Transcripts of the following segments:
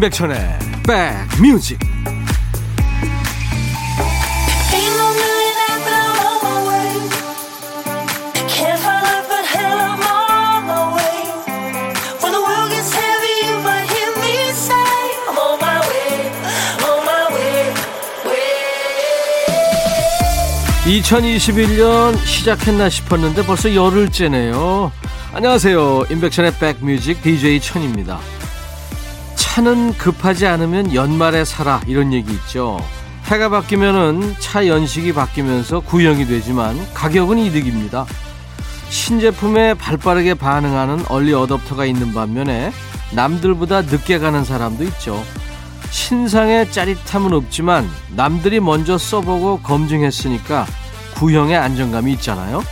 임백천의 백뮤직. (2021년) 시작했나 싶었는데 벌써 열흘째네요. 안녕하세요. 임백천의 백뮤직 DJ 천입니다 차는 급하지 않으면 연말에 사라 이런 얘기 있죠. 해가 바뀌면은 차 연식이 바뀌면서 구형이 되지만 가격은 이득입니다. 신제품에 발빠르게 반응하는 얼리 어답터가 있는 반면에 남들보다 늦게 가는 사람도 있죠. 신상의 짜릿함은 없지만 남들이 먼저 써보고 검증했으니까 구형의 안정감이 있잖아요.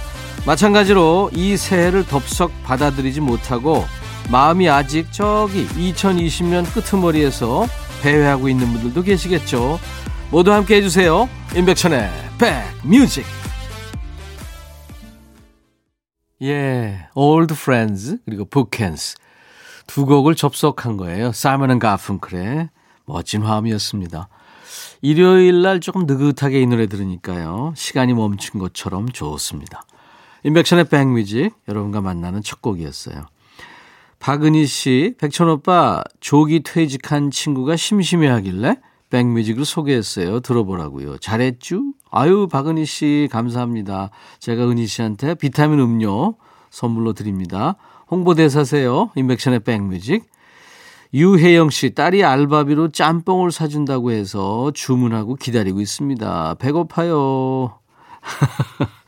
마찬가지로 이 새해를 덥석 받아들이지 못하고 마음이 아직 저기 2020년 끄트머리에서 배회하고 있는 분들도 계시겠죠. 모두 함께 해주세요. 임백천의 백뮤직. 예, Old Friends 그리고 Bookends 두 곡을 접속한 거예요. 사이먼 가fun클의 멋진 화음이었습니다. 일요일 날 조금 느긋하게 이 노래 들으니까요. 시간이 멈춘 것처럼 좋습니다. 임백천의 백뮤직 여러분과 만나는 첫 곡이었어요. 박은희 씨, 백천 오빠, 조기 퇴직한 친구가 심심해 하길래 백뮤직을 소개했어요. 들어보라고요. 잘했쥬? 아유, 박은희 씨, 감사합니다. 제가 은희 씨한테 비타민 음료 선물로 드립니다. 홍보대사세요. 인백션의 백뮤직. 유혜영 씨, 딸이 알바비로 짬뽕을 사준다고 해서 주문하고 기다리고 있습니다. 배고파요.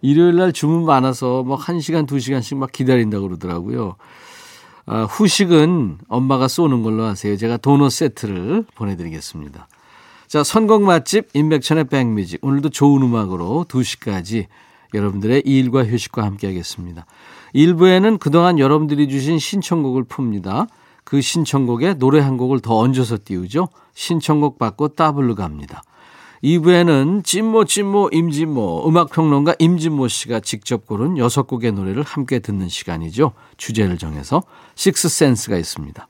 일요일 날 주문 많아서 막 1시간, 2시간씩 막 기다린다고 그러더라고요. 아, 후식은 엄마가 쏘는 걸로 하세요. 제가 도넛 세트를 보내드리겠습니다. 자, 선곡 맛집 인백천의 백뮤직. 오늘도 좋은 음악으로 2시까지 여러분들의 일과 휴식과 함께 하겠습니다. 1부에는 그동안 여러분들이 주신 신청곡을 풉니다. 그 신청곡에 노래 한 곡을 더 얹어서 띄우죠. 신청곡 받고 따블로 갑니다. 2부에는 찐모 찐모 임진모 음악평론가 임진모 씨가 직접 고른 6곡의 노래를 함께 듣는 시간이죠. 주제를 정해서 식스센스가 있습니다.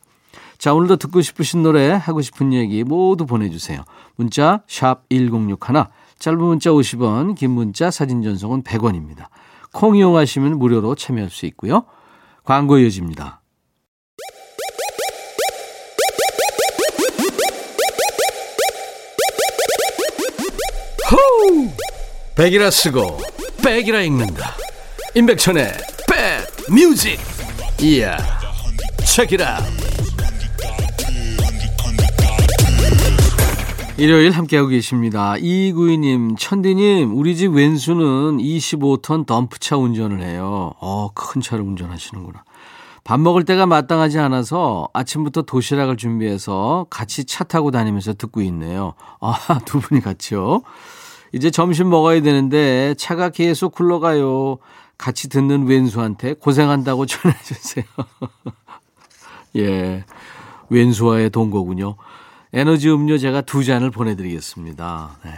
자 오늘도 듣고 싶으신 노래 하고 싶은 얘기 모두 보내주세요. 문자 샵 1061, 짧은 문자 50원 긴 문자 사진 전송은 100원입니다. 콩 이용하시면 무료로 참여할 수 있고요. 광고 이어집니다. 호우! 백이라 쓰고 백이라 읽는다. 임백천의 백 뮤직. 이야. 책이라. 일요일 함께하고 계십니다. 이구이님, 천디님, 우리 집 왼수는 25톤 덤프차 운전을 해요. 어, 큰 차를 운전하시는구나. 밥 먹을 때가 마땅하지 않아서 아침부터 도시락을 준비해서 같이 차 타고 다니면서 듣고 있네요. 아, 두 분이 같이요. 이제 점심 먹어야 되는데 차가 계속 굴러가요. 같이 듣는 왼수한테 고생한다고 전해주세요. 예. 왼수와의 동거군요. 에너지 음료 제가 두 잔을 보내드리겠습니다. 네.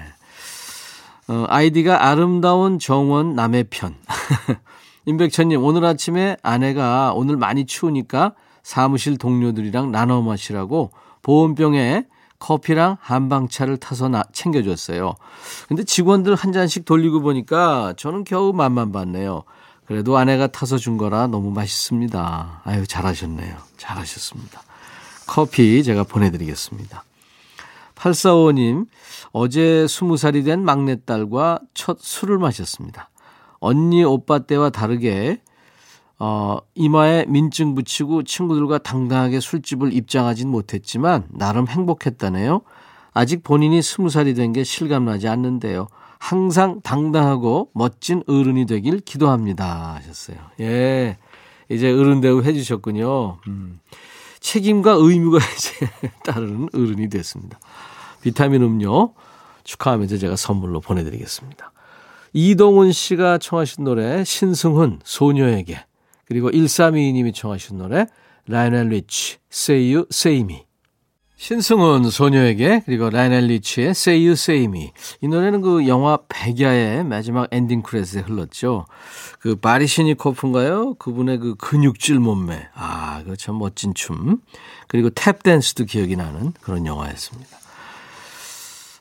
어, 아이디가 아름다운 정원 남의 편. 임백천님, 오늘 아침에 아내가 오늘 많이 추우니까 사무실 동료들이랑 나눠 마시라고 보온병에 커피랑 한방차를 타서 나, 챙겨줬어요. 근데 직원들 한 잔씩 돌리고 보니까 저는 겨우 맛만 봤네요. 그래도 아내가 타서 준 거라 너무 맛있습니다. 아유, 잘하셨네요. 잘하셨습니다. 커피 제가 보내드리겠습니다. 845님, 어제 20살이 된 막내딸과 첫 술을 마셨습니다. 언니, 오빠 때와 다르게 어, 이마에 민증 붙이고 친구들과 당당하게 술집을 입장하진 못했지만 나름 행복했다네요. 아직 본인이 스무 살이 된 게 실감나지 않는데요. 항상 당당하고 멋진 어른이 되길 기도합니다. 하셨어요. 예. 이제 어른 대우 해주셨군요. 음. 책임과 의무가 이제 따르는 어른이 됐습니다. 비타민 음료 축하하면서 제가 선물로 보내드리겠습니다. 이동훈 씨가 청하신 노래 신승훈 소녀에게 그리고 1322님이 청하신 노래 라이오넬 리치 Say You Say Me 신승훈 소녀에게 그리고 라이오넬 리치의 Say You Say Me 이 노래는 그 영화 백야의 마지막 엔딩 크레딧에 흘렀죠. 그 바리시니코프인가요? 그분의 그 근육질 몸매 아 그거 참 멋진 춤 그리고 탭 댄스도 기억이 나는 그런 영화였습니다.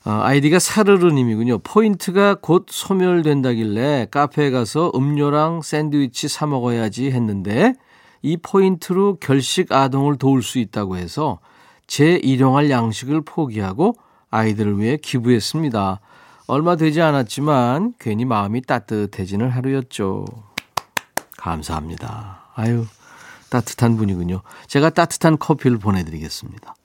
아, 아이디가 사르르님이군요. 포인트가 곧 소멸된다길래 카페에 가서 음료랑 샌드위치 사 먹어야지 했는데 이 포인트로 결식 아동을 도울 수 있다고 해서 재일용할 양식을 포기하고 아이들을 위해 기부했습니다. 얼마 되지 않았지만 괜히 마음이 따뜻해지는 하루였죠. 감사합니다. 아유, 따뜻한 분이군요. 제가 따뜻한 커피를 보내드리겠습니다.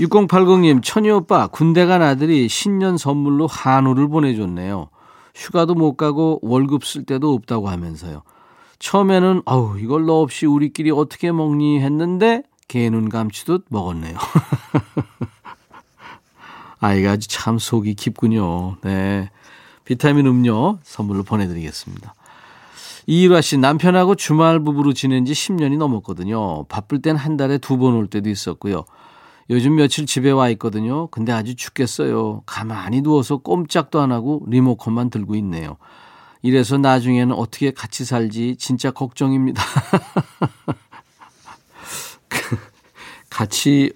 6080님, 천희 오빠, 군대 간 아들이 신년 선물로 한우를 보내줬네요. 휴가도 못 가고 월급 쓸 데도 없다고 하면서요. 처음에는, 아우, 이걸 너 없이 우리끼리 어떻게 먹니 했는데, 개눈 감치듯 먹었네요. 아이가 아주 참 속이 깊군요. 네. 비타민 음료 선물로 보내드리겠습니다. 이일화 씨, 남편하고 주말 부부로 지낸 지 10년이 넘었거든요. 바쁠 땐 한 달에 두 번 올 때도 있었고요. 요즘 며칠 집에 와 있거든요. 근데 아주 죽겠어요. 가만히 누워서 꼼짝도 안 하고 리모컨만 들고 있네요. 이래서 나중에는 어떻게 같이 살지 진짜 걱정입니다. 같이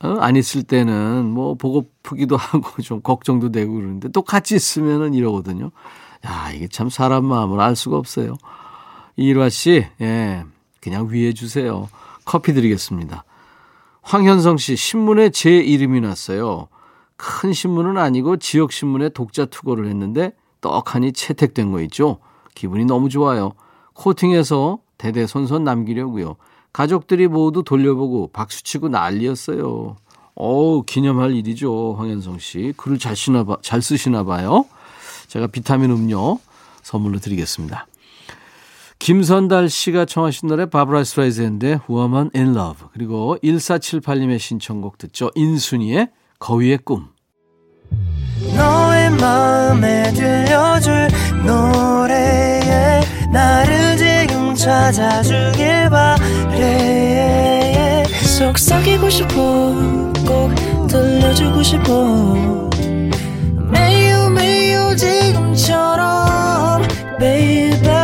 어? 안 있을 때는 뭐 보고프기도 하고 좀 걱정도 되고 그러는데 또 같이 있으면은 이러거든요. 야, 이게 참 사람 마음을 알 수가 없어요. 이일화 씨, 예, 그냥 위해 주세요. 커피 드리겠습니다. 황현성 씨, 신문에 제 이름이 났어요. 큰 신문은 아니고 지역 신문에 독자 투고를 했는데 떡하니 채택된 거 있죠. 기분이 너무 좋아요. 코팅해서 대대손손 남기려고요. 가족들이 모두 돌려보고 박수치고 난리였어요. 어 기념할 일이죠. 황현성 씨. 글을 잘 쓰시나, 봐, 잘 쓰시나 봐요. 제가 비타민 음료 선물로 드리겠습니다. 김선달 씨가 청하신 노래 바브라 스트라이즈인데 Woman in Love 그리고 1478님의 신청곡 듣죠. 인순이의 거위의 꿈. 너의 마음에 들려줄 노래에 나를 지금 찾아주길 바래. 속삭이고 싶어 꼭 들려주고 싶어. 매우 매우 지금처럼 baby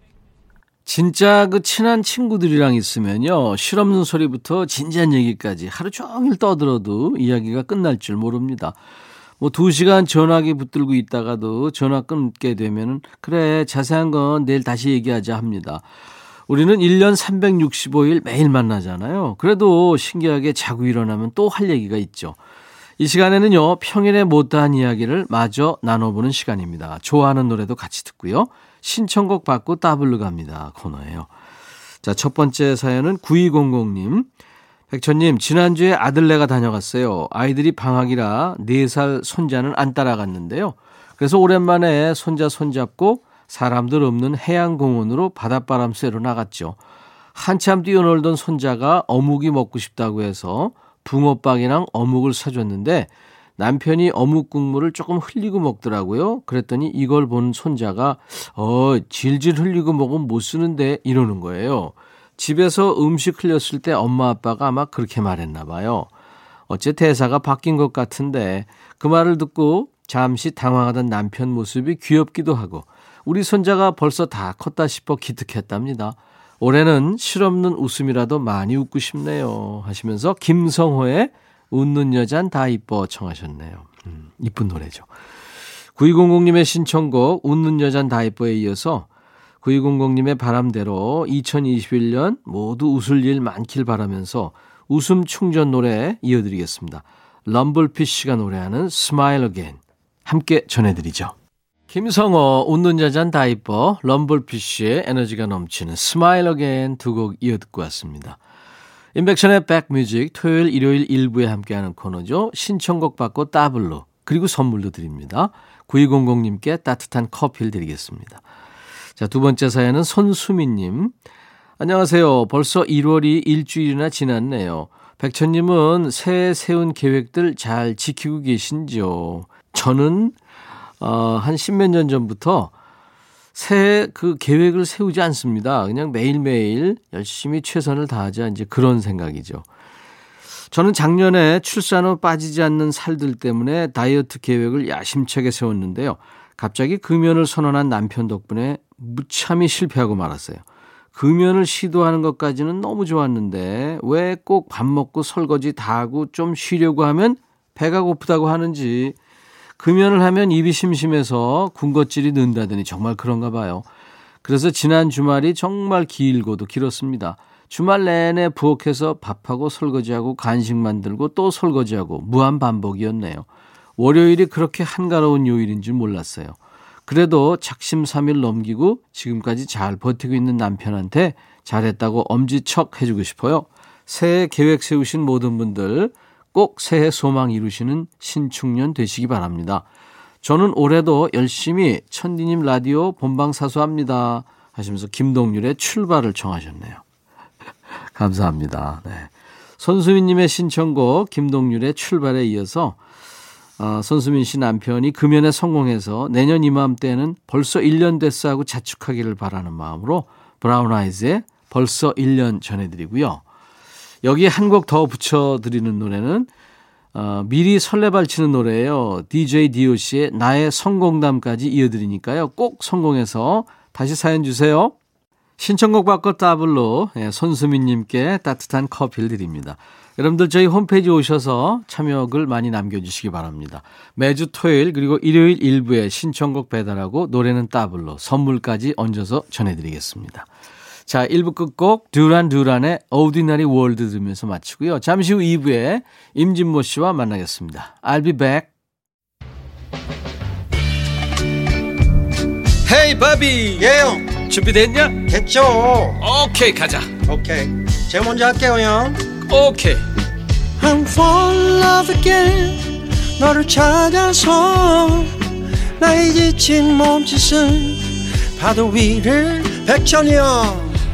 진짜 그 친한 친구들이랑 있으면요. 실없는 소리부터 진지한 얘기까지 하루 종일 떠들어도 이야기가 끝날 줄 모릅니다. 뭐 두 시간 전화기 붙들고 있다가도 전화 끊게 되면은 그래 자세한 건 내일 다시 얘기하자 합니다. 우리는 1년 365일 매일 만나잖아요. 그래도 신기하게 자고 일어나면 또 할 얘기가 있죠. 이 시간에는요, 평일에 못다한 이야기를 마저 나눠보는 시간입니다. 좋아하는 노래도 같이 듣고요. 신청곡 받고 따블로 갑니다. 코너예요. 자, 첫 번째 사연은 9200님. 백천님, 지난주에 아들네가 다녀갔어요. 아이들이 방학이라 4살 손자는 안 따라갔는데요. 그래서 오랜만에 손자 손잡고 사람들 없는 해양공원으로 바닷바람 쐬러 나갔죠. 한참 뛰어놀던 손자가 어묵이 먹고 싶다고 해서 붕어빵이랑 어묵을 사줬는데 남편이 어묵 국물을 조금 흘리고 먹더라고요. 그랬더니 이걸 본 손자가 어 질질 흘리고 먹으면 못 쓰는데 이러는 거예요. 집에서 음식 흘렸을 때 엄마 아빠가 아마 그렇게 말했나 봐요. 어째 대사가 바뀐 것 같은데 그 말을 듣고 잠시 당황하던 남편 모습이 귀엽기도 하고 우리 손자가 벌써 다 컸다 싶어 기특했답니다. 올해는 실없는 웃음이라도 많이 웃고 싶네요. 하시면서 김성호의 웃는 여잔 다 이뻐 청하셨네요. 음, 이쁜 노래죠. 9200님의 신청곡 웃는 여잔 다 이뻐에 이어서 9200님의 바람대로 2021년 모두 웃을 일 많길 바라면서 웃음 충전 노래 이어드리겠습니다. 럼블피쉬가 노래하는 Smile Again 함께 전해드리죠. 김성호 웃는 여잔 다 이뻐 럼블피쉬의 에너지가 넘치는 Smile Again 두 곡 이어 듣고 왔습니다. 임백천의 백뮤직 토요일 일요일 일부에 함께하는 코너죠. 신청곡 받고 따블로 그리고 선물도 드립니다. 9200님께 따뜻한 커피를 드리겠습니다. 자, 두 번째 사연은 손수민님. 안녕하세요. 벌써 1월이 일주일이나 지났네요. 백천님은 새해 세운 계획들 잘 지키고 계신지요? 저는, 어, 한 십몇 년 전부터 새해 그 계획을 세우지 않습니다. 그냥 매일매일 열심히 최선을 다하자 이제 그런 생각이죠. 저는 작년에 출산 후 빠지지 않는 살들 때문에 다이어트 계획을 야심차게 세웠는데요. 갑자기 금연을 선언한 남편 덕분에 무참히 실패하고 말았어요. 금연을 시도하는 것까지는 너무 좋았는데 왜 꼭 밥 먹고 설거지 다 하고 좀 쉬려고 하면 배가 고프다고 하는지 금연을 하면 입이 심심해서 군것질이 는다더니 정말 그런가 봐요. 그래서 지난 주말이 정말 길고도 길었습니다. 주말 내내 부엌에서 밥하고 설거지하고 간식 만들고 또 설거지하고 무한 반복이었네요. 월요일이 그렇게 한가로운 요일인 줄 몰랐어요. 그래도 작심삼일 넘기고 지금까지 잘 버티고 있는 남편한테 잘했다고 엄지척 해주고 싶어요. 새해 계획 세우신 모든 분들 꼭 새해 소망 이루시는 신축년 되시기 바랍니다. 저는 올해도 열심히 천디님 라디오 본방 사수합니다. 하시면서 김동률의 출발을 청하셨네요. 감사합니다. 네. 손수민님의 신청곡 김동률의 출발에 이어서 어, 손수민 씨 남편이 금연에 성공해서 내년 이맘때는 벌써 1년 됐어 하고 자축하기를 바라는 마음으로 브라운 아이즈의 벌써 1년 전해드리고요. 여기에 한 곡 더 붙여드리는 노래는 어, 미리 설레발치는 노래예요. DJ DOC의 나의 성공담까지 이어드리니까요. 꼭 성공해서 다시 사연 주세요. 신청곡 바꿔 따블로 예, 손수민님께 따뜻한 커피를 드립니다. 여러분들 저희 홈페이지 오셔서 참여글 많이 남겨주시기 바랍니다. 매주 토요일 그리고 일요일 일부에 신청곡 배달하고 노래는 따블로 선물까지 얹어서 전해드리겠습니다. 자, 1부 끝곡 듀란 듀란의 Ordinary World 들으면서 마치고요. 잠시 후 2부에 임진모 씨와 만나겠습니다. I'll be back. 헤이 바비 예영. 준비됐냐? 됐죠. 오케이 가자. 오케이. 제가 먼저 할게요 형. 오케이. I'm fall in love again. 너를 찾아서 나의 지친 몸짓은 파도 위를 백천이 형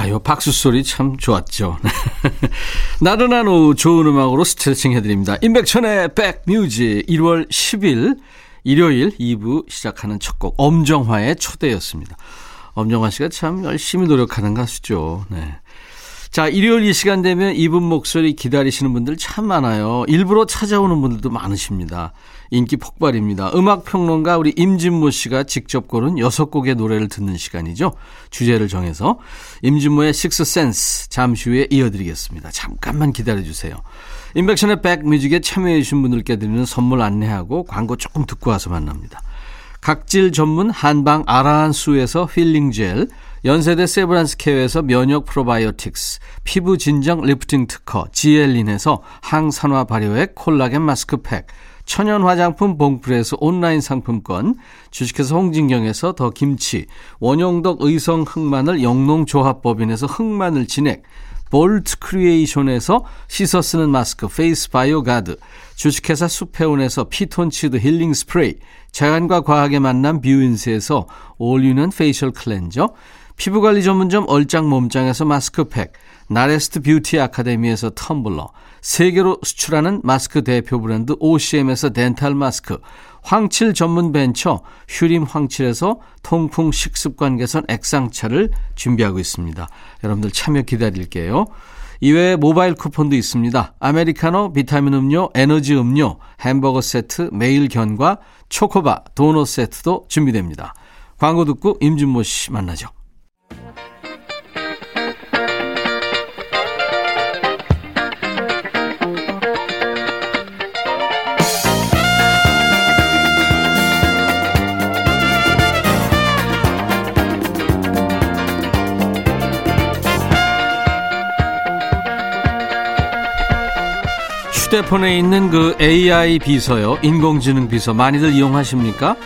아, 요 박수 소리 참 좋았죠. 나른한 오후 좋은 음악으로 스트레칭 해드립니다. 임백천의 백뮤직 1월 10일 일요일 2부 시작하는 첫 곡 엄정화의 초대였습니다. 엄정화 씨가 참 열심히 노력하는 가수죠. 네. 자, 일요일 이 시간 되면 이분 목소리 기다리시는 분들 참 많아요. 일부러 찾아오는 분들도 많으십니다. 인기 폭발입니다. 음악 평론가 우리 임진모 씨가 직접 고른 여섯 곡의 노래를 듣는 시간이죠. 주제를 정해서 임진모의 Six Sense 잠시 후에 이어드리겠습니다. 잠깐만 기다려 주세요. 임백천의 백뮤직에 참여해 주신 분들께 드리는 선물 안내하고 광고 조금 듣고 와서 만납니다. 각질 전문 한방 아라한수에서 힐링 젤, 연세대 세브란스 케어에서 면역 프로바이오틱스, 피부 진정 리프팅 특허, 지엘린에서 항산화 발효액 콜라겐 마스크팩, 천연 화장품 봉프에서 온라인 상품권, 주식회사 홍진경에서 더 김치, 원용덕 의성 흑마늘 영농조합법인에서 흑마늘 진액, 볼트 크리에이션에서 씻어 쓰는 마스크 페이스 바이오 가드, 주식회사 수페온에서 피톤치드 힐링 스프레이, 자연과 과학의 만남 뷰인스에서 올리는 facial cleanser, 피부관리 전문점 얼짱 몸짱에서 마스크팩, 나레스트 뷰티 아카데미에서 텀블러, 세계로 수출하는 마스크 대표 브랜드 OCM에서 dental 마스크, 황칠 전문 벤처 휴림 황칠에서 통풍 식습관 개선 액상차를 준비하고 있습니다. 여러분들 참여 기다릴게요. 이외에 모바일 쿠폰도 있습니다. 아메리카노, 비타민 음료, 에너지 음료, 햄버거 세트, 매일 견과, 초코바, 도넛 세트도 준비됩니다. 광고 듣고 임준모 씨 만나죠. 휴대폰에 있는 그 AI 비서요. 인공지능 비서 많이들 이용하십니까?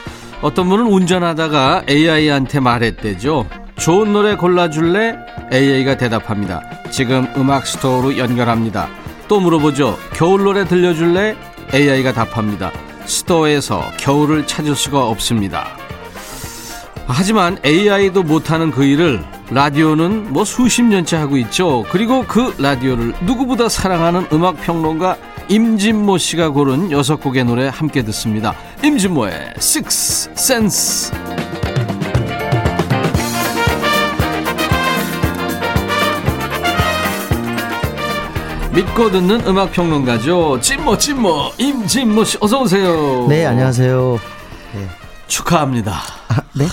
어떤 분은 운전하다가 AI한테 말했대죠. 좋은 노래 골라줄래? AI가 대답합니다. 지금 음악 스토어로 연결합니다. 또 물어보죠. 겨울 노래 들려줄래? AI가 답합니다. 스토어에서 겨울을 찾을 수가 없습니다. 하지만 AI도 못하는 그 일을 라디오는 뭐 수십 년째 하고 있죠. 그리고 그 라디오를 누구보다 사랑하는 음악 평론가 임진모 씨가 고른 여섯 곡의 노래 함께 듣습니다. 임진모의 Six Sense. 믿고 듣는 음악 평론가죠. 찐모 찐모 임진모 씨 어서 오세요. 네, 안녕하세요. 축하합니다. 아, 네?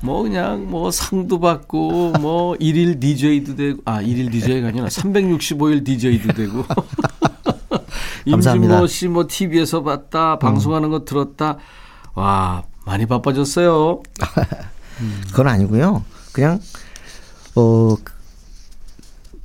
뭐 그냥 뭐 상도 받고 뭐 일일 DJ도 되고 아 일일 DJ가 아니라 365일 DJ도 되고 감사합니다. 임진모 씨 뭐 TV에서 봤다 방송하는 거 들었다 와 많이 바빠졌어요. 그건 아니고요. 그냥 어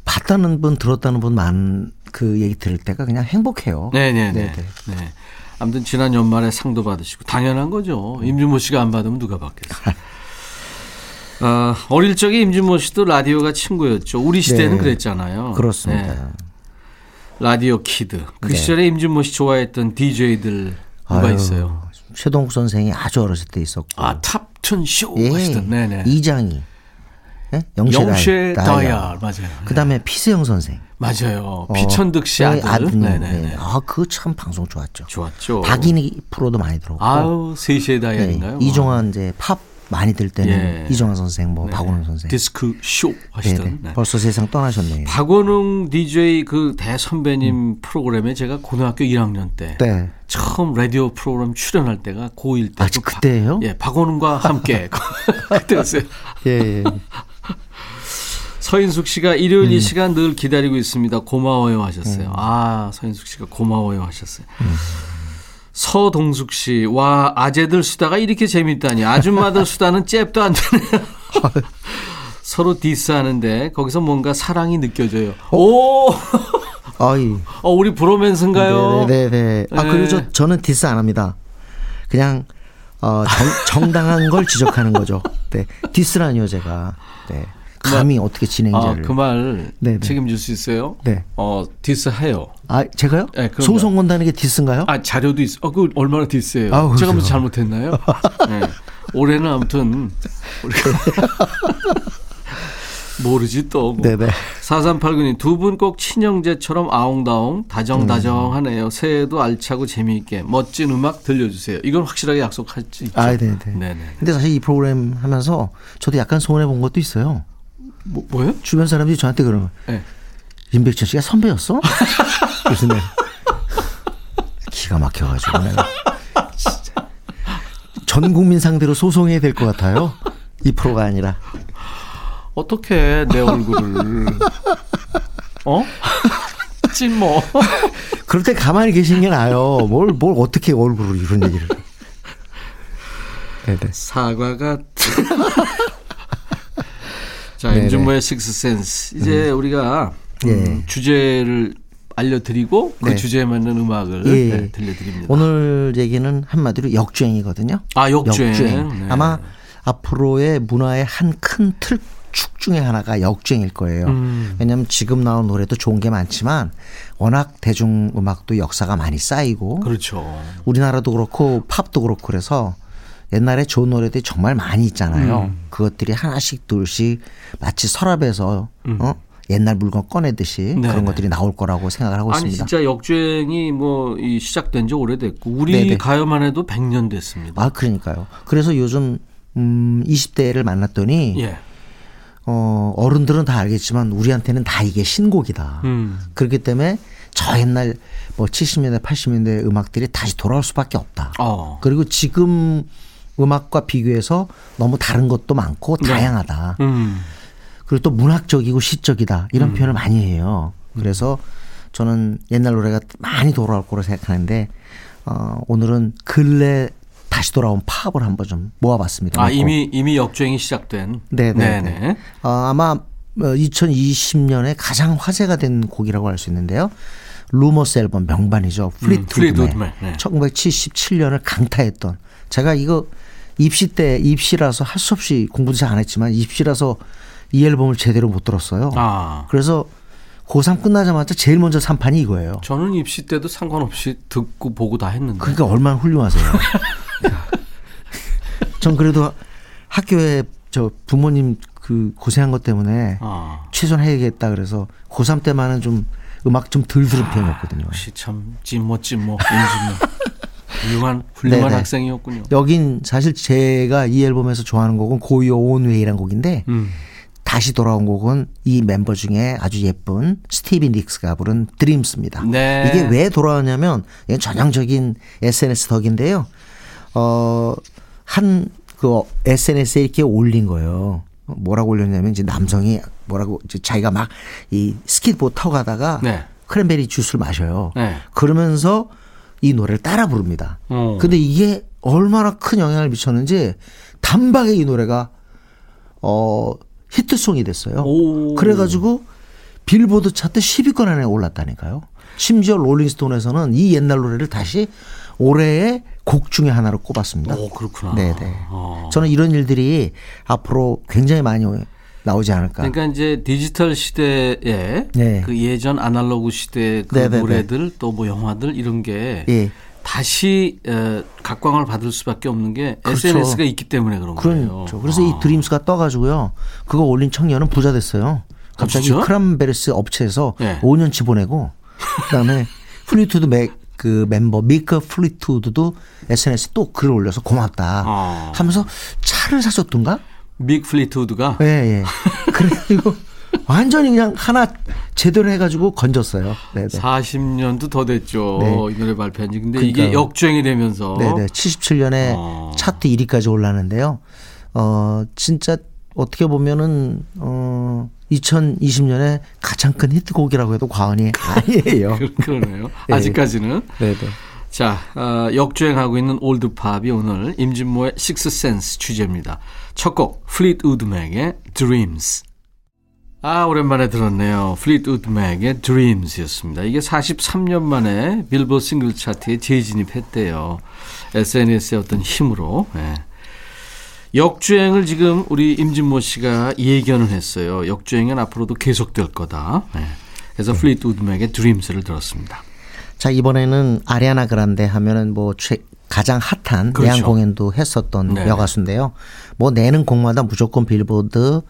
봤다는 분 들었다는 분많그 얘기 들을 때가 그냥 행복해요. 네네네. 네네. 네. 아무튼 지난 연말에 상도 받으시고 당연한 거죠. 임진모 씨가 안 받으면 누가 받겠어요. 아, 어릴 적에 임진모 씨도 라디오가 친구였죠. 우리 시대는 네. 그랬잖아요. 그렇습니다. 네. 라디오 kid. 그 네. 시절에 임진모 씨 좋아했던 DJ들 누가 아유, 있어요? 최동욱 선생이 아주 어렸을 때 있었고. 아, Top Tune Show 예. 하시던 네네. 이장희. 예? 영시의, 다이얼. 다이얼 맞아요. 그다음에 피세영 선생. 맞아요. 어, 피천득 씨 네, 아들. 아드님. 네네네. 네. 아, 그참 방송 좋았죠. 좋았죠. 박인희 프로도 많이 들었고. 아우 세시의 네. 다이얼인가요? 이종환 이제 팝 많이 들 때는 예. 이종환 선생, 뭐 네. 박원웅 선생. 디스크 쇼 하시던. 네네. 네. 벌써 세상 떠나셨네요. 박원웅 DJ 그 대선배님 프로그램에 제가 고등학교 1학년 때 네. 처음 라디오 프로그램 출연할 때가 고1 때. 아, 그 박- 그때예요? 예, 박원웅과 함께 그때였어요. 예, 예. 서인숙 씨가 일요일 음. 이 시간 늘 기다리고 있습니다. 고마워요 하셨어요. 아, 서인숙 씨가 고마워요 하셨어요. 음. 서동숙 씨, 와, 아재들 수다가 이렇게 재밌다니. 아줌마들 수다는 잽도 안 되네요. 서로 디스하는데 거기서 뭔가 사랑이 느껴져요. 오! 아이. 어, 우리 브로맨스인가요? 네네네. 아, 그리고 네. 저, 저는 디스 안 합니다. 그냥, 어, 정, 정당한 걸 지적하는 거죠. 네. 디스라니요, 제가. 네. 감히 어떻게 아, 진행자를. 그말 네네. 책임질 수 있어요? 네. 어, 디스해요. 아, 제가요? 네. 소송 건다는 게 디스인가요? 아, 자료도 있어. 어, 그 얼마나 디스해요? 아우, 제가 뭐 그래요. 잘못했나요? 네. 올해는 아무튼 우리가 모르지 또. 뭐. 네네. 4389님 두 분 꼭 친형제처럼 아웅다웅 다정다정하네요. 새해에도 알차고 재미있게 멋진 음악 들려주세요. 이건 확실하게 약속할 수 있죠. 아, 네네. 네네. 근데 사실 이 프로그램 하면서 저도 약간 손해 본 것도 있어요. 뭐, 뭐요? 주변 사람들이 저한테 거예요. 네. 임백천 씨가 선배였어? 그래서 내가 기가 막혀가지고 내가 진짜 전 국민 상대로 소송해야 될 것 같아요. 이 프로가 아니라. 어떻게 내 얼굴을 어? 찐 뭐 그럴 때 가만히 계신 게 나아요. 뭘, 뭘 어떻게 얼굴로 이런 얘기를. 네네. 사과 같은 자. 임준모의 식스센스 이제 우리가 음, 예. 주제를 알려드리고 그 네. 주제에 맞는 음악을 예. 네, 들려드립니다. 오늘 얘기는 한마디로 역주행이거든요. 아 역주행. 네. 아마 앞으로의 문화의 한 큰 틀축 중에 하나가 역주행일 거예요. 음. 왜냐하면 지금 나온 노래도 좋은 게 많지만 워낙 대중음악도 역사가 많이 쌓이고 그렇죠. 우리나라도 그렇고 팝도 그렇고 그래서 옛날에 좋은 노래들이 정말 많이 있잖아요. 음. 그것들이 하나씩 둘씩 마치 서랍에서 어? 옛날 물건 꺼내듯이 음. 네네. 그런 것들이 나올 거라고 생각을 하고 아니 있습니다. 진짜 역주행이 뭐이 시작된 지 오래됐고 우리 네네. 가요만 해도 100년 됐습니다. 아, 그러니까요. 그래서 요즘 음 20대를 만났더니 예. 어 어른들은 다 알겠지만 우리한테는 다 이게 신곡이다. 음. 그렇기 때문에 저 옛날 뭐 70년대 80년대 음악들이 다시 돌아올 수밖에 없다. 어. 그리고 지금 음악과 비교해서 너무 다른 것도 많고 다양하다. 음. 그리고 또 문학적이고 시적이다. 이런 표현을 많이 해요. 그래서 저는 옛날 노래가 많이 돌아올 거로 생각하는데 어 오늘은 근래 다시 돌아온 팝을 한번 좀 모아봤습니다. 아. 이미 이미 역주행이 시작된. 네네. 네네. 어, 아마 2020년에 가장 화제가 된 곡이라고 할 수 있는데요. Rumours 앨범 명반이죠. 플리트우드 플리트우드 맥. 맥, 네. 1977년을 강타했던 제가 이거 입시 때 입시라서 할 수 없이 공부도 잘 안 했지만 입시라서 이 앨범을 제대로 못 들었어요. 아. 그래서 고3 끝나자마자 제일 먼저 산 판이 이거예요. 저는 입시 때도 상관없이 듣고 보고 다 했는데. 그러니까 얼마나 훌륭하세요. 전 그래도 학교에 저 부모님 그 고생한 것 때문에 아. 최선해야겠다 그래서 고3 때만은 좀 음악 좀 덜 들은 편이었거든요. 역시 참 찐모 찐모 임진모. 훌륭한 훌륭한 네네. 학생이었군요. 여긴 사실 제가 이 앨범에서 좋아하는 곡은 Go Your Own Way라는 곡인데 음. 다시 돌아온 곡은 이 멤버 중에 아주 예쁜 스티비 닉스가 부른 Dreams입니다. 네. 이게 왜 돌아왔냐면 이건 전형적인 SNS 덕인데요. 어, 한 그 SNS에 이렇게 올린 거예요. 뭐라고 올렸냐면 이제 남성이 뭐라고 이제 자기가 막 이 스케이트보드 타고 가다가 네. 크랜베리 주스를 마셔요. 네. 그러면서 이 노래를 따라 부릅니다. 어. 근데 이게 얼마나 큰 영향을 미쳤는지 단박에 이 노래가 어 히트송이 됐어요. 오. 그래가지고 빌보드 차트 10위권 안에 올랐다니까요. 심지어 롤링스톤에서는 이 옛날 노래를 다시 올해의 곡 중에 하나로 꼽았습니다. 오 그렇구나. 네네. 어. 저는 이런 일들이 앞으로 굉장히 많이 나오지 않을까. 그러니까 이제 디지털 시대에 네. 그 예전 아날로그 시대 그 네네네. 노래들 또 뭐 영화들 이런 게 예. 다시 에, 각광을 받을 수밖에 없는 게 그렇죠. SNS가 있기 때문에 그런 거예요. 그렇죠. 그래서 이 아. Dreams가 떠가지고요. 그거 올린 청년은 부자 됐어요. 갑자기 진짜? 크랜베리 주스 업체에서 네. 5년치 보내고 그다음에 플리트우드 맥, 그 멤버 믹 플리트우드도 SNS에 또 글을 올려서 고맙다 아. 하면서 차를 사줬던가? 믹 플리트우드가 예, 예. 그래가지고 완전히 그냥 하나 제대로 해가지고 건졌어요. 네네. 40년도 더 됐죠. 네. 이 노래 발표한 지. 근데 이게 그러니까요. 역주행이 되면서 네네. 77년에 어. 차트 1위까지 올랐는데요. 어, 진짜 어떻게 보면은, 어, 2020년에 가장 큰 히트곡이라고 해도 과언이 아니에요. 그- 그러네요. 네. 아직까지는. 네 네. 자, 어, 역주행하고 있는 올드팝이 오늘 임진모의 식스센스 주제입니다. 첫 곡, 플리트우드 맥의 Dreams. 아, 오랜만에 들었네요. 플리트우드 맥의 Dreams였습니다. 이게 43년 만에 빌보드 싱글 차트에 재진입했대요. SNS의 어떤 힘으로. 예. 역주행을 지금 우리 임진모 씨가 예견을 했어요. 역주행은 앞으로도 계속될 거다. 예. 그래서 플리트우드 맥의 Dreams를 들었습니다. 자, 이번에는 아리아나 그란데 하면은 뭐 최, 가장 핫한 그렇죠. 내한 공연도 했었던 네네. 여가수인데요. 뭐 내는 곡마다 무조건 빌보드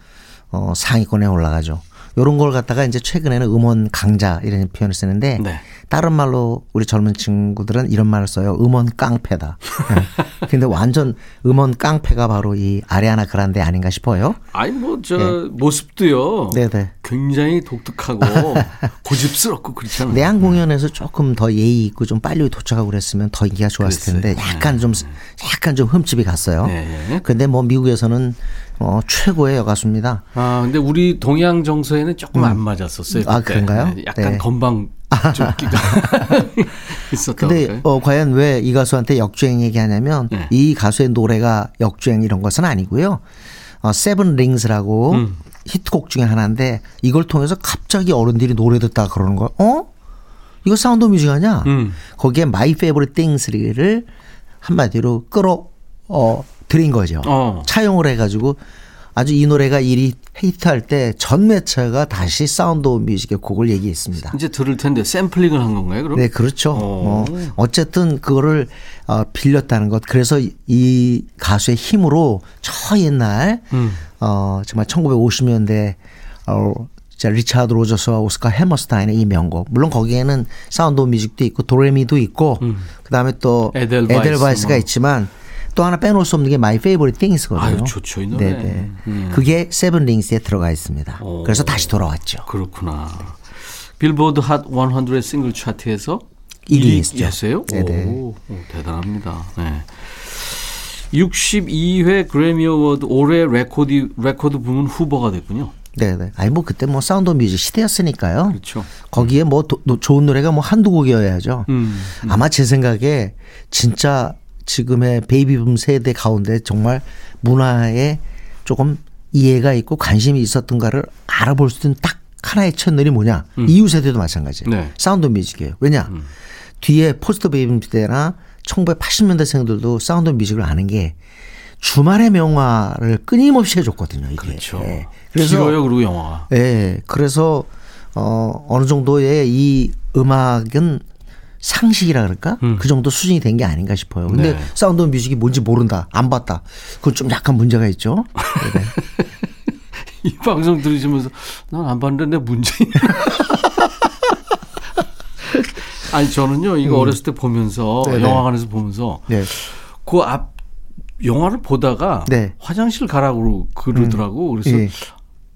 어, 상위권에 올라가죠. 요런 걸 갖다가 이제 최근에는 음원 강자 이런 표현을 쓰는데 네. 다른 말로 우리 젊은 친구들은 이런 말을 써요. 음원 깡패다. 예. 근데 완전 음원 깡패가 바로 이 아리아나 그란데 아닌가 싶어요. 아니 뭐저 모습도요. 네네. 굉장히 독특하고 고집스럽고 그렇잖아요. 내한 공연에서 조금 더 예의 있고 좀 빨리 도착하고 그랬으면 더 인기가 좋았을 텐데 글쎄요. 약간 좀 약간 좀 흠집이 갔어요. 네. 근데 뭐 미국에서는 어 최고의 여가수입니다. 아 근데 우리 동양 정서에는 조금 안 맞았었어요. 아, 그때. 그런가요? 네, 약간 네. 건방 쫓기가 있었던 근데 어 과연 왜 이 가수한테 역주행 얘기하냐면 네. 이 가수의 노래가 역주행 이런 것은 아니고요. 어 Seven Rings라고 음. 히트곡 중에 하나인데 이걸 통해서 갑자기 어른들이 노래 듣다가 그러는 거야. 어? 이거 Sound of Music 아니야? 음. 거기에 My Favorite Things를 한마디로 끌어 어 들인 거죠. 어. 차용을 해가지고 아주 이 노래가 일이 히트할 때 전 매체가 다시 Sound of Music의 곡을 얘기했습니다. 이제 들을 텐데 샘플링을 한 건가요? 그럼? 네, 그렇죠. 어. 뭐 어쨌든 그거를 어, 빌렸다는 것. 그래서 이- 이 가수의 힘으로 저 옛날 음. 어 정말 1950년대 어 자, 리차드 로저스와 오스카 해머스타인의 이 명곡. 물론 거기에는 Sound of Music도 있고 도레미도 있고 그다음에 또 에델바이스 에델바이스가 뭐. 있지만 또 하나 빼놓을 수 없는 게 My Favorite Things거든요. 아유, 좋죠, 이 노래. 네네. 음. 그게 Seven Rings에 들어가 있습니다. 오. 그래서 다시 돌아왔죠. 그렇구나. 빌보드 핫 100 싱글 차트에서 일위 1위 했죠. 했어요? 네네. 오, 오, 대단합니다. 네. 62회 그래미 어워드 올해 레코드 레코드 부문 후보가 됐군요. 네네. 아니 뭐 그때 뭐 Sound of Music 시대였으니까요. 그렇죠. 거기에 뭐 도- 노- 좋은 노래가 뭐 한두 곡이어야죠. 음, 아마 제 생각에 진짜 지금의 베이비붐 세대 가운데 정말 문화에 조금 이해가 있고 관심이 있었던가를 알아볼 수 있는 딱 하나의 채널이 뭐냐? 이후 세대도 마찬가지예요. 네. Sound of Music이에요. 왜냐? 뒤에 post baby 때나 1980년대생들도 Sound of Music을 아는 게 주말의 명화를 끊임없이 해줬거든요. 이게. 그렇죠. 예. 그래서 길어요, 그리고 영화가. 예. 그래서 어 어느 정도의 이 음악은 상식이라 그럴까? 그 정도 수준이 된 게 아닌가 싶어요. 근데 음. 네. 사운드 뮤직이 뭔지 모른다, 안 봤다. 그건 좀 약간 문제가 있죠. 네. 이 방송 들으시면서 난 안 봤는데 내 문제. 아니 저는요 이거 어렸을 때 보면서 음. 네네. 영화관에서 보면서 네. 그앞 영화를 보다가 네. 화장실 가라고 그러더라고. 그래서 예.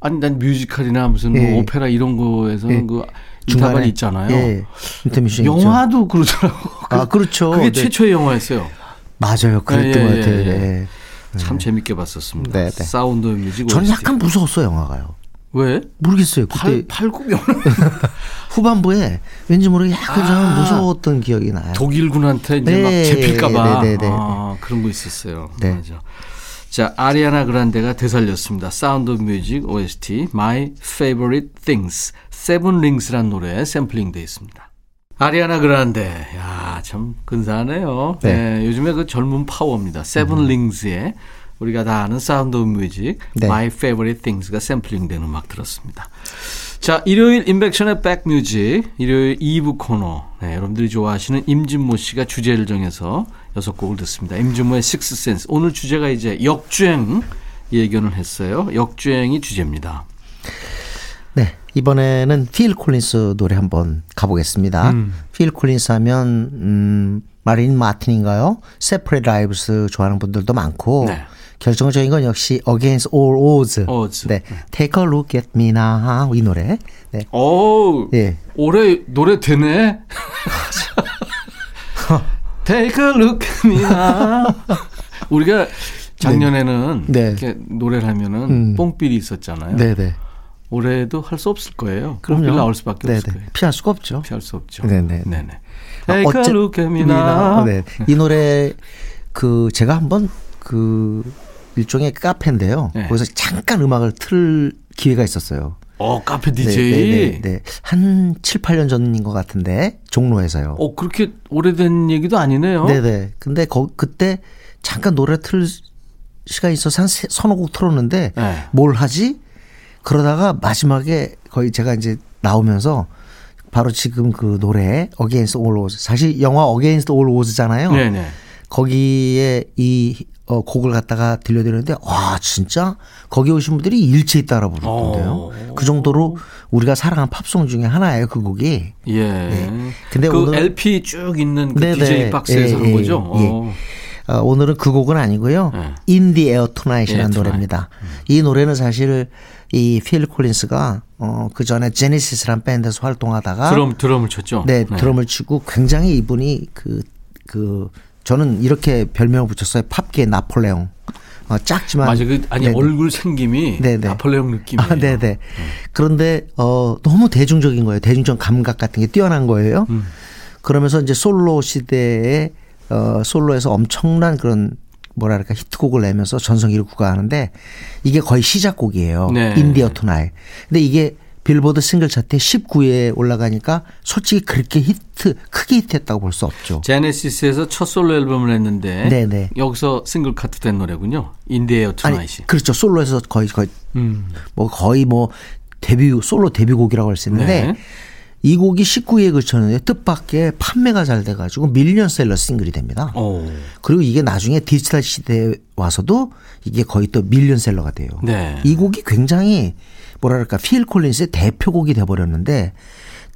아니 난 뮤지컬이나 무슨 예. 뭐 오페라 이런 거에서는 예. 그 인터벌이 있잖아요. 예. 영화도 그러더라고. 아, 그렇죠. 그게 네. 최초의 영화였어요. 맞아요. 그랬던 예, 것 예, 같아요. 예, 예. 네. 참 재밌게 봤었습니다. 네, 네. Sound of Music. 저는 OST. 약간 무서웠어요, 영화가요. 왜? 모르겠어요. 그때 팔 팔굽 영화 후반부에 왠지 모르게 약간 좀 무서웠던 기억이 나요. 독일군한테 이제 막 네, 잡힐까봐 네, 네, 네, 아, 그런 거 있었어요. 네. 맞아. 자 아리아나 그란데가 되살렸습니다. Sound of Music OST My Favorite Things Seven Rings란 노래 샘플링 돼 있습니다. 아리아나 그란데 야 참 근사하네요. 네. 네, 요즘에 그 젊은 파워입니다. Seven Rings의 우리가 다 아는 Sound of Music 네. My Favorite Things가 샘플링된 음악 들었습니다. 자, 일요일 인백션의 백뮤직, 일요일 2부 코너. 네, 여러분들이 좋아하시는 임진모 씨가 주제를 정해서 여섯 곡을 듣습니다. 임진모의 식스센스. 오늘 주제가 이제 역주행 예견을 했어요. 역주행이 주제입니다. 네. 이번에는 필 콜린스 노래 한번 가보겠습니다. 필 콜린스 하면, 음, 마릴린 마틴인가요? Separate Lives 좋아하는 분들도 많고, 네. 결정적인 건 역시 Against All Odds. Odds. 네. Take a look at me now. 이 노래. 네. 오, 예. 올해 노래 되네. Take a look at me now. 우리가 작년에는 네. 이렇게 노래를 하면은 음. 뽕삘이 있었잖아요. 네네. 올해도 할 수 없을 거예요. 그럼요. 뽕삘 나올 수밖에 네네. 없을 거예요. 피할 수가 없죠. 피할 수 없죠. 네네. 네네. 아, 어째- now. 네. 이 노래 그 제가 한번 그 일종의 카페인데요. 네. 거기서 잠깐 음악을 틀 기회가 있었어요. 어, 카페 네, DJ. 네, 네, 네. 한 7, 8년 전인 것 같은데 종로에서요. 어, 그렇게 오래된 얘기도 아니네요. 네 네. 근데 거, 그때 잠깐 노래 틀 시간이 있어서 한 세- 서너 곡 틀었는데 네. 뭘 하지? 그러다가 마지막에 거의 제가 이제 나오면서 바로 지금 그 노래 Against All Odds 사실 영화 Against All Odds잖아요. 네네. 거기에 이 어, 곡을 갖다가 들려드렸는데 와 진짜 거기 오신 분들이 일체히 따라 부르던데요. 어. 그 정도로 우리가 사랑하는 팝송 중에 하나예요 그 곡이. 예. 근데 그 오늘- LP 쭉 있는 그 네네. DJ 박스에서 예, 한 예, 거죠. 예. 어. 어, 오늘은 그 곡은 아니고요. 네. In the Air Tonight이라는 Air Tonight. 노래입니다. 이 노래는 사실 이 필 콜린스가 어, 그 전에 제네시스란 밴드에서 활동하다가 드럼 드럼을 쳤죠. 네, 드럼을 치고 굉장히 이분이 그, 그, 저는 이렇게 별명을 붙였어요. 팝계 나폴레옹. 어, 작지만. 맞아. 그 아니 네네. 얼굴 생김이 네네. 나폴레옹 느낌이에요. 아, 네네. 그런데, 어, 너무 대중적인 거예요. 대중적 감각 같은 게 뛰어난 거예요. 음. 그러면서 이제 솔로 시대에, 어, 솔로에서 엄청난 그런 뭐랄까 히트곡을 내면서 전성기를 구가하는데 이게 거의 시작곡이에요. 네. In the Air Tonight. 근데 이게 빌보드 싱글 차트에 19위에 올라가니까 솔직히 그렇게 히트 크게 히트했다고 볼 수 없죠. 제네시스에서 첫 솔로 앨범을 냈는데 네네. 여기서 싱글 커트 된 노래군요. In the Air 아니 Tonight이. 그렇죠. 솔로에서 거의 거의 음. 뭐 거의 뭐 데뷔 솔로 데뷔곡이라고 할 수 있는데 네. 이 곡이 19위에 그쳤는데 뜻밖의 판매가 잘 돼가지고 밀리언셀러 싱글이 됩니다. 오. 그리고 이게 나중에 디지털 시대에 와서도 이게 거의 또 밀리언셀러가 돼요. 네. 이 곡이 굉장히 뭐랄까 필 콜린스의 대표곡이 돼버렸는데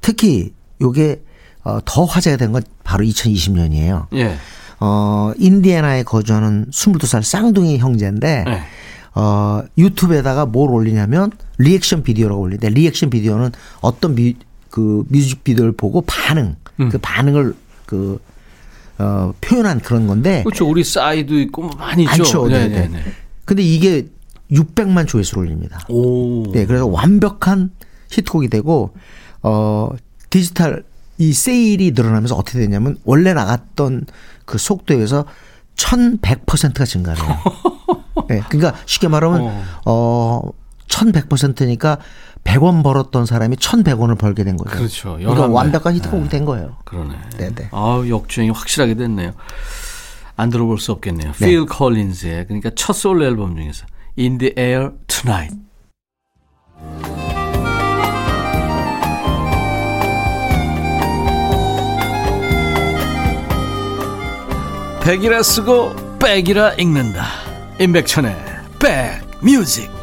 특히 요게 어, 더 화제가 된 건 바로 2020년이에요. 예. 어, 인디애나에 거주하는 22살 쌍둥이 형제인데 네. 어, 유튜브에다가 뭘 올리냐면 리액션 비디오라고 올리는데 리액션 비디오는 어떤 뮤, 그 뮤직비디오를 보고 반응, 음. 그 반응을 그 어, 표현한 그런 건데 그렇죠. 우리 싸이도 있고 뭐 많이 있죠. 네, 네. 네네네. 근데 이게 600만 조회수를 올립니다. 오. 네, 그래서 완벽한 히트곡이 되고 어 디지털 이 세일이 늘어나면서 어떻게 되냐면 원래 나갔던 그 속도에 비해서 1100%가 증가해요. 네, 그러니까 쉽게 말하면 어. 어 1100%니까 100원 벌었던 사람이 1100원을 벌게 된 거죠. 그렇죠. 11배. 완벽한 히트곡이 된 거예요. 그러네. 네네. 아우 역주행이 확실하게 됐네요. 안 들어볼 수 없겠네요. 필 컬린즈의 그러니까 첫 솔로 앨범 중에서 In the Air Tonight. 백이라 쓰고 백이라 읽는다. 임백천의 백뮤직.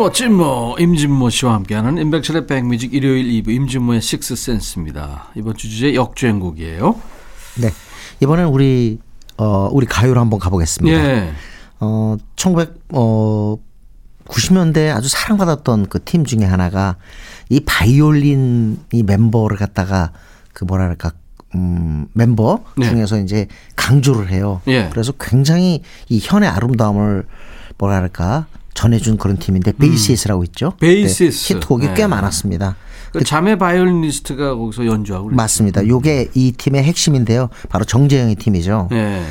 찐모 찐모 임진모 씨와 함께하는 임백천의 백뮤직 일요일 2부 임진모의 식스센스입니다. 이번 주 주제 역주행곡이에요. 네. 이번엔 우리 어 우리 가요로 한번 가보겠습니다. 예. 어 1900, 어 90년대 아주 사랑받았던 그 팀 중에 하나가 이 바이올린 이 멤버를 갖다가 그 뭐랄까 음 멤버 네. 중에서 이제 강조를 해요. 예. 그래서 굉장히 이 현의 아름다움을 뭐랄까 전해준 그런 팀인데 베이시스라고 있죠. 베이시스. 네, 히트곡이 네. 꽤 많았습니다. 그 자매 바이올리니스트가 거기서 연주하고 그랬어요. 맞습니다. 요게 이 팀의 핵심인데요. 바로 정재형의 팀이죠. 예.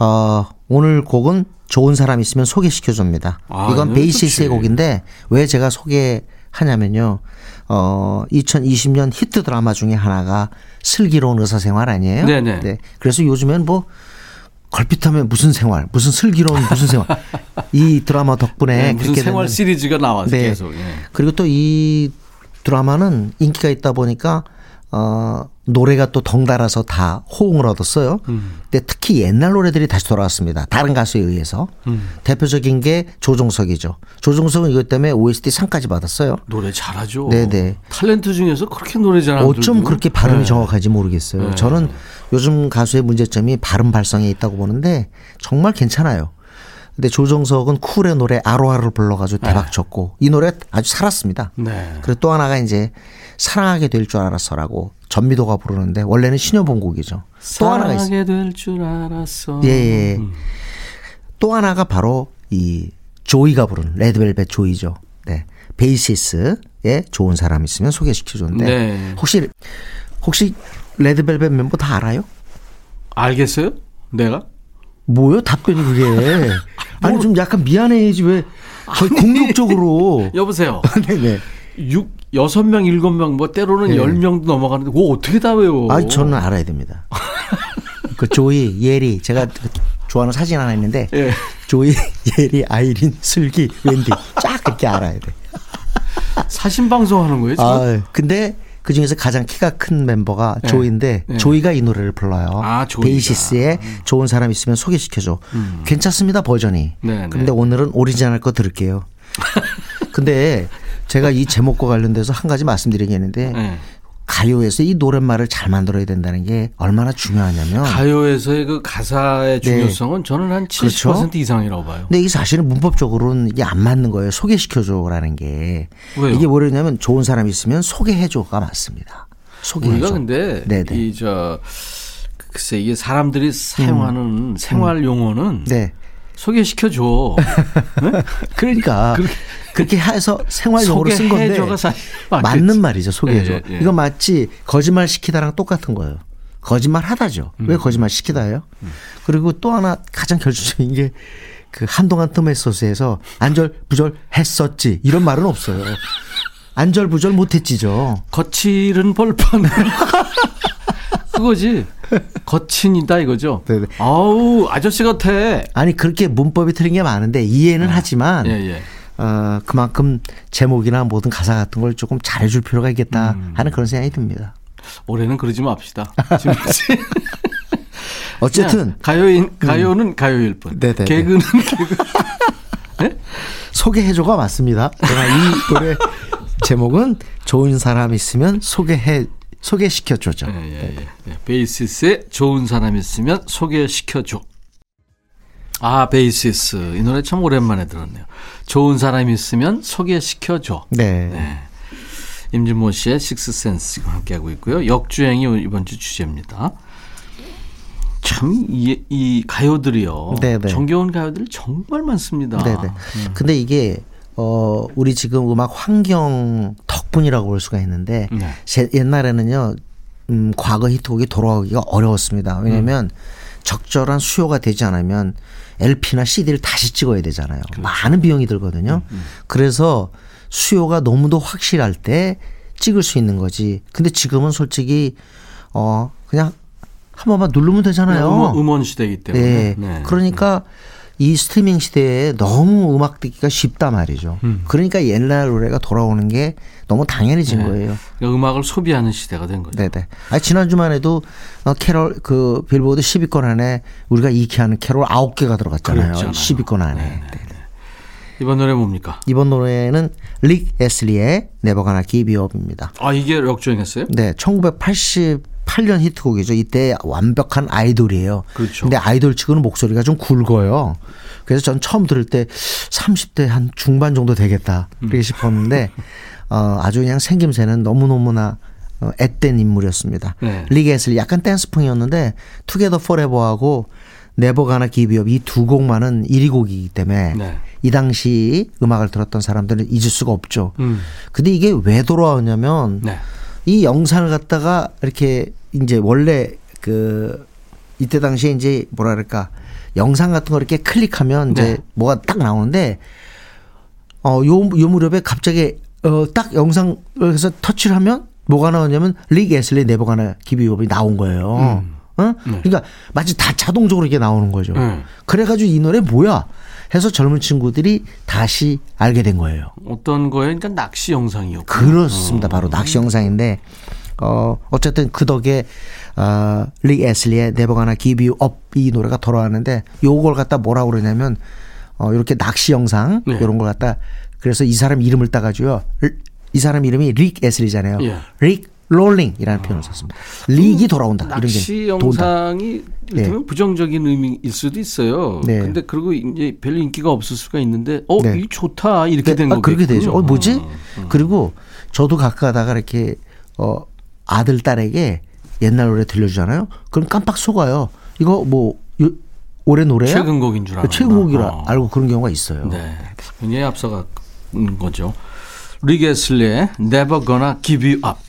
어, 오늘 곡은 좋은 사람 있으면 소개시켜줘입니다. 아, 이건 이건 베이시스의 좋지. 곡인데 왜 제가 소개하냐면요. 어, 2020년 히트 드라마 중에 하나가 슬기로운 의사생활 아니에요? 네네. 네. 그래서 요즘엔 뭐 걸핏하면 무슨 생활, 무슨 슬기로운 무슨 생활. 이 드라마 덕분에 네, 무슨 그렇게 생활 됐는데 시리즈가 나와서 네. 계속. 예. 그리고 또 이 드라마는 인기가 있다 보니까 어 노래가 또 덩달아서 다 호응을 얻었어요. 음. 근데 특히 옛날 노래들이 다시 돌아왔습니다. 다른 가수에 의해서. 음. 대표적인 게 조종석이죠. 조종석은 이것 때문에 OST 상까지 받았어요. 노래 잘하죠. 네네. 탤런트 중에서 그렇게 노래 잘하는 어쩜 그렇게 발음이 네. 정확한지 모르겠어요. 네. 저는 요즘 가수의 문제점이 발음 발성에 있다고 보는데 정말 괜찮아요. 근데 조정석은 쿨의 노래 아로하를 불러가지고 대박 쳤고 이 노래 아주 살았습니다. 네. 그리고 또 하나가 이제 사랑하게 될 줄 알았어라고 전미도가 부르는데 원래는 신여본 곡이죠. 또 하나가 있어요. 사랑하게 될 줄 알았어. 예, 예. 음. 또 하나가 바로 이 조이가 부른 레드벨벳 조이죠. 네. 베이시스에 좋은 사람 있으면 소개시켜 줬는데 네. 혹시 혹시 레드벨벳 멤버 다 알아요? 알겠어요? 내가? 뭐요? 답변이 그게. 아니 좀 약간 미안해야지 왜 거의 공격적으로. 여보세요. 네네. 육 여섯 명 일곱 명뭐 때로는 예. 열 명도 넘어가는데 그거 어떻게 다 외워? 아 저는 알아야 됩니다. 그 조이, 예리 제가 좋아하는 사진 하나 있는데 예. 조이, 예리, 아이린, 슬기, 웬디 쫙 그렇게 알아야 돼. 사심 방송 하는 거예요, 지금? 아 근데 그 중에서 가장 키가 큰 멤버가 네. 조이인데 네. 조이가 이 노래를 불러요. 아, 조이가. 음. 베이시스에 좋은 사람 있으면 소개시켜줘. 괜찮습니다 버전이. 네, 근데 네. 오늘은 오리지널 거 들을게요. 근데 제가 이 제목과 관련돼서 한 가지 말씀드리겠는데 네. 가요에서 이 노랫말을 잘 만들어야 된다는 게 얼마나 중요하냐면 가요에서의 그 가사의 네. 중요성은 저는 한 70% 그렇죠. 이상이라고 봐요. 근데 이게 사실은 문법적으로는 이게 안 맞는 거예요. 소개시켜줘라는 게. 왜요? 이게 뭐냐면 좋은 사람 있으면 소개해줘가 맞습니다. 소개해줘. 우리가 근데 네네. 이저 글쎄 이게 사람들이 사용하는 생활 용어는 음. 네. 소개시켜 줘. 그러니까 그렇게 해서 생활용어로 쓴 건데. 맞는 말이죠. 소개해줘. 예, 예, 예. 이건 마치 거짓말 시키다랑 똑같은 거예요. 거짓말 하다죠. 음. 왜 거짓말 시키다예요? 그리고 또 하나 가장 결정적인 게 그 한동안 토메소스에서 안절부절 했었지 이런 말은 없어요. 안절부절 못했지죠. 거칠은 벌판. 그거지. 거친이다 이거죠. 네네. 아우 아저씨 같아. 아니 그렇게 문법이 틀린 게 많은데 이해는 하지만 예 예. 어, 그만큼 제목이나 모든 가사 같은 걸 조금 잘해줄 필요가 있겠다 음. 하는 그런 생각이 듭니다. 올해는 그러지 맙시다. 지금 어쨌든 가요인 가요는 가요일 뿐. 네네네. 개그는 개그. 소개해줘가 맞습니다. 제가 이 노래 제목은 좋은 사람 있으면 소개해 소개시켜줘죠. 예, 예, 예. 예. 베이시스에 좋은 사람 있으면 소개시켜줘. 아, 베이시스. 이 노래 참 오랜만에 들었네요. 좋은 사람 있으면 소개시켜줘. 네. 네. 임진모 씨의 식스센스 함께하고 있고요. 역주행이 이번 주 주제입니다. 참, 이, 이 가요들이요. 네네. 정겨운 가요들 정말 많습니다. 네네. 근데 이게 어 우리 지금 음악 환경 덕분이라고 볼 수가 있는데 네. 제 옛날에는요 음 과거 히트곡이 돌아오기가 어려웠습니다. 왜냐하면 음. 적절한 수요가 되지 않으면 LP나 CD를 다시 찍어야 되잖아요. 그렇죠. 많은 비용이 들거든요. 음, 그래서 수요가 너무도 확실할 때 찍을 수 있는 거지. 근데 지금은 솔직히 어 그냥 한 번만 누르면 되잖아요. 음원, 음원 시대이기 때문에. 네. 그러니까 이 스트리밍 시대에 너무 음악 듣기가 쉽다 말이죠. 음. 그러니까 옛날 노래가 돌아오는 게 너무 당연해진 네. 거예요. 그러니까 음악을 소비하는 시대가 된 거죠. 네네. 아, 지난 주만 해도 어, 캐롤 그 빌보드 10위권 안에 우리가 익히하는 캐롤 9개가 들어갔잖아요. 그랬잖아요. 10위권 안에. 네, 네, 네. 이번 노래 뭡니까? 이번 노래는 릭 에슬리의 Give You Up입니다. 아, 이게 역주행했어요? 네, 1988년 히트곡이죠. 이때 완벽한 아이돌이에요. 그렇죠. 근데 아이돌 치고는 목소리가 좀 굵어요. 그래서 전 처음 들을 때 30대 한 중반 정도 되겠다. 그렇게 싶었는데 어, 아주 그냥 생김새는 너무너무나 어, 앳된 인물이었습니다. 네. 릭 에슬리 약간 댄스풍이었는데 Together Forever하고 네버 가나 기비업 이 두 곡만은 1위 곡이기 때문에 네. 이 당시 음악을 들었던 사람들은 잊을 수가 없죠. 음. 근데 이게 왜 돌아왔냐면 네. 이 영상을 갖다가 이렇게 이제 원래 그 이때 당시에 이제 뭐라 그럴까 영상 같은 거 이렇게 클릭하면 이제 네. 뭐가 딱 나오는데 어요 요 무렵에 갑자기 어 딱 영상을 해서 터치를 하면 뭐가 나오냐면 릭 에슬리 네버가나 기비업이 나온 거예요. 음. 어? 그러니까 마치 다 자동적으로 이게 나오는 거죠. 네. 그래가지고 이 노래 뭐야? 해서 젊은 친구들이 다시 알게 된 거예요. 어떤 거에 그러니까 낚시 영상이었고. 그렇습니다. 바로 낚시 영상인데 어 어쨌든 그 덕에 어 릭 에슬리의 Never Gonna Give You Up 이 노래가 돌아왔는데 요걸 갖다 뭐라고 그러냐면 어 이렇게 낚시 영상 네. 이런 걸 갖다 그래서 이 사람 이름을 따가지고요. 이 사람 이름이 릭 에슬리잖아요. 예. Rickrolling이라는 표현을 썼습니다. 릭이 돌아온다. 이런 낚시 게. 영상이 이를테면 부정적인 의미일 수도 있어요. 네. 근데 그리고 이제 별로 인기가 없을 수가 있는데 어, 네. 이 좋다. 이렇게 된 아, 거겠군요. 그렇게 되죠. 어, 뭐지? 그리고 저도 가끔 가다가 이렇게 어 아들 딸에게 옛날 노래 들려주잖아요. 그럼 깜빡 속아요. 이거 뭐 요- 올해 노래야? 최근 곡인 줄 알아. 최근 곡이라 어. 알고 그런 경우가 있어요. 네. 굉장히 앞서간 거죠. 릭 에슬리의 Never Gonna Give You Up.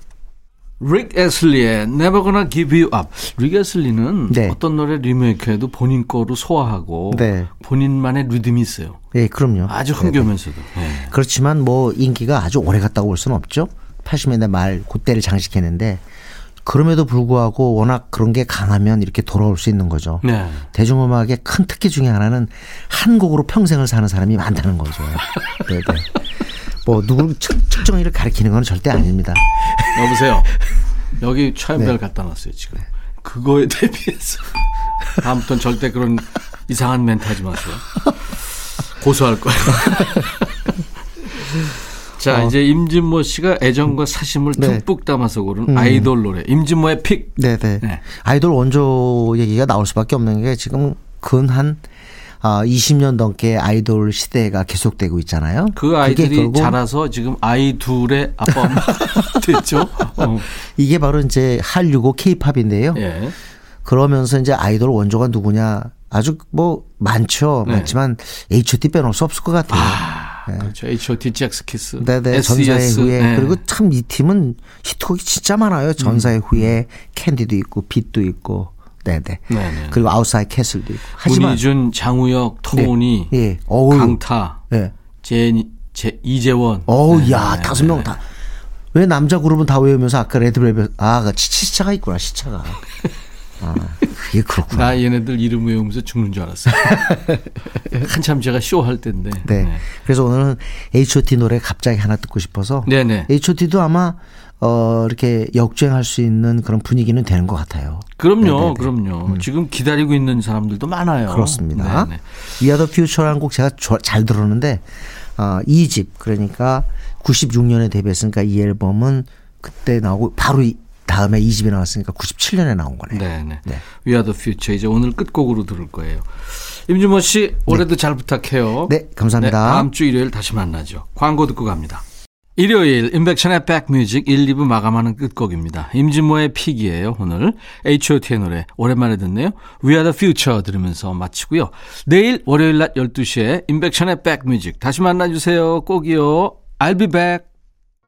릭 에슬리의 Never Gonna Give You Up. 릭 에슬리는 네. 어떤 노래 리메이크해도 본인 거로 소화하고 네. 본인만의 리듬이 있어요. 예, 그럼요. 아주 흥겨우면서도. 네. 그렇지만 뭐 인기가 아주 오래 갔다고 볼 수는 없죠. 80년대 말 그때를 장식했는데 그럼에도 불구하고 워낙 그런 게 강하면 이렇게 돌아올 수 있는 거죠. 네. 대중음악의 큰 특기 중에 하나는 한 곡으로 평생을 사는 사람이 많다는 거죠. 네, 네. 뭐 누구 특- 특정인을 가리키는 건 절대 아닙니다. 여보세요. 여기 차연별 네. 갖다 놨어요 지금. 그거에 대비해서 다음부터는 절대 그런 이상한 멘트 하지 마세요. 고소할 거예요. 자 이제 임진모 씨가 애정과 사심을 네. 듬뿍 담아서 고른 아이돌 노래 임진모의 픽. 네, 네. 네. 아이돌 원조 얘기가 나올 수밖에 없는 게 지금 근한 아, 20년 넘게 아이돌 시대가 계속되고 있잖아요. 그 아이들이 자라서 지금 아이 둘의 아빠 엄마 됐죠. 어. 이게 바로 이제 한류고 케이팝인데요. 예. 그러면서 이제 아이돌 원조가 누구냐 아주 뭐 많죠. 네. 많지만 H.O.T 빼놓을 수 없을 것 같아요. 그렇죠. H.O.T. 잭스키스. 네네 전사의 SES. 후예 네. 그리고 참 이 팀은 히트곡이 진짜 많아요. 전사의 후예 캔디도 있고 빛도 있고 네네 네네. 그리고 Outside Castle도 있고 하지만 문희준, 장우혁, 토니, 예, 예. 어우. 강타, 예. 제, 제 이재원. 어우 네, 야 네, 다섯 네. 명 다 왜 남자 그룹은 다 외우면서 아까 레드벨벳 아그 시차가 있구나 시차가 아 그게 그렇구나 나 얘네들 이름 외우면서 죽는 줄 알았어요. 한참 제가 쇼 할 때인데. 네. 그래서 오늘은 H.O.T 노래 갑자기 하나 듣고 싶어서 네네. H.O.T도 아마 어 이렇게 역주행할 수 있는 그런 분위기는 되는 것 같아요. 그럼요, 네네네. 그럼요. 지금 기다리고 있는 사람들도 많아요. 그렇습니다. Are the Future라는 곡 제가 좋아- 잘 들었는데 어, 2집 그러니까 96년에 데뷔했으니까 이 앨범은 그때 나오고 바로 이 다음에 2집이 나왔으니까 97년에 나온 거네요. 네네. 네. We are the future. 이제 오늘 끝곡으로 들을 거예요. 임준모 씨, 올해도 잘 부탁해요. 네, 감사합니다. 다음 주 일요일 다시 만나죠. 광고 듣고 갑니다. 일요일 인백션의 백뮤직 1, 2부 마감하는 끝곡입니다. 임진모의 픽이에요 오늘. H.O.T의 노래 오랜만에 듣네요. We are the future 들으면서 마치고요. 내일 월요일 낮 12시에 인백션의 백뮤직 다시 만나주세요. 꼭이요. I'll be back.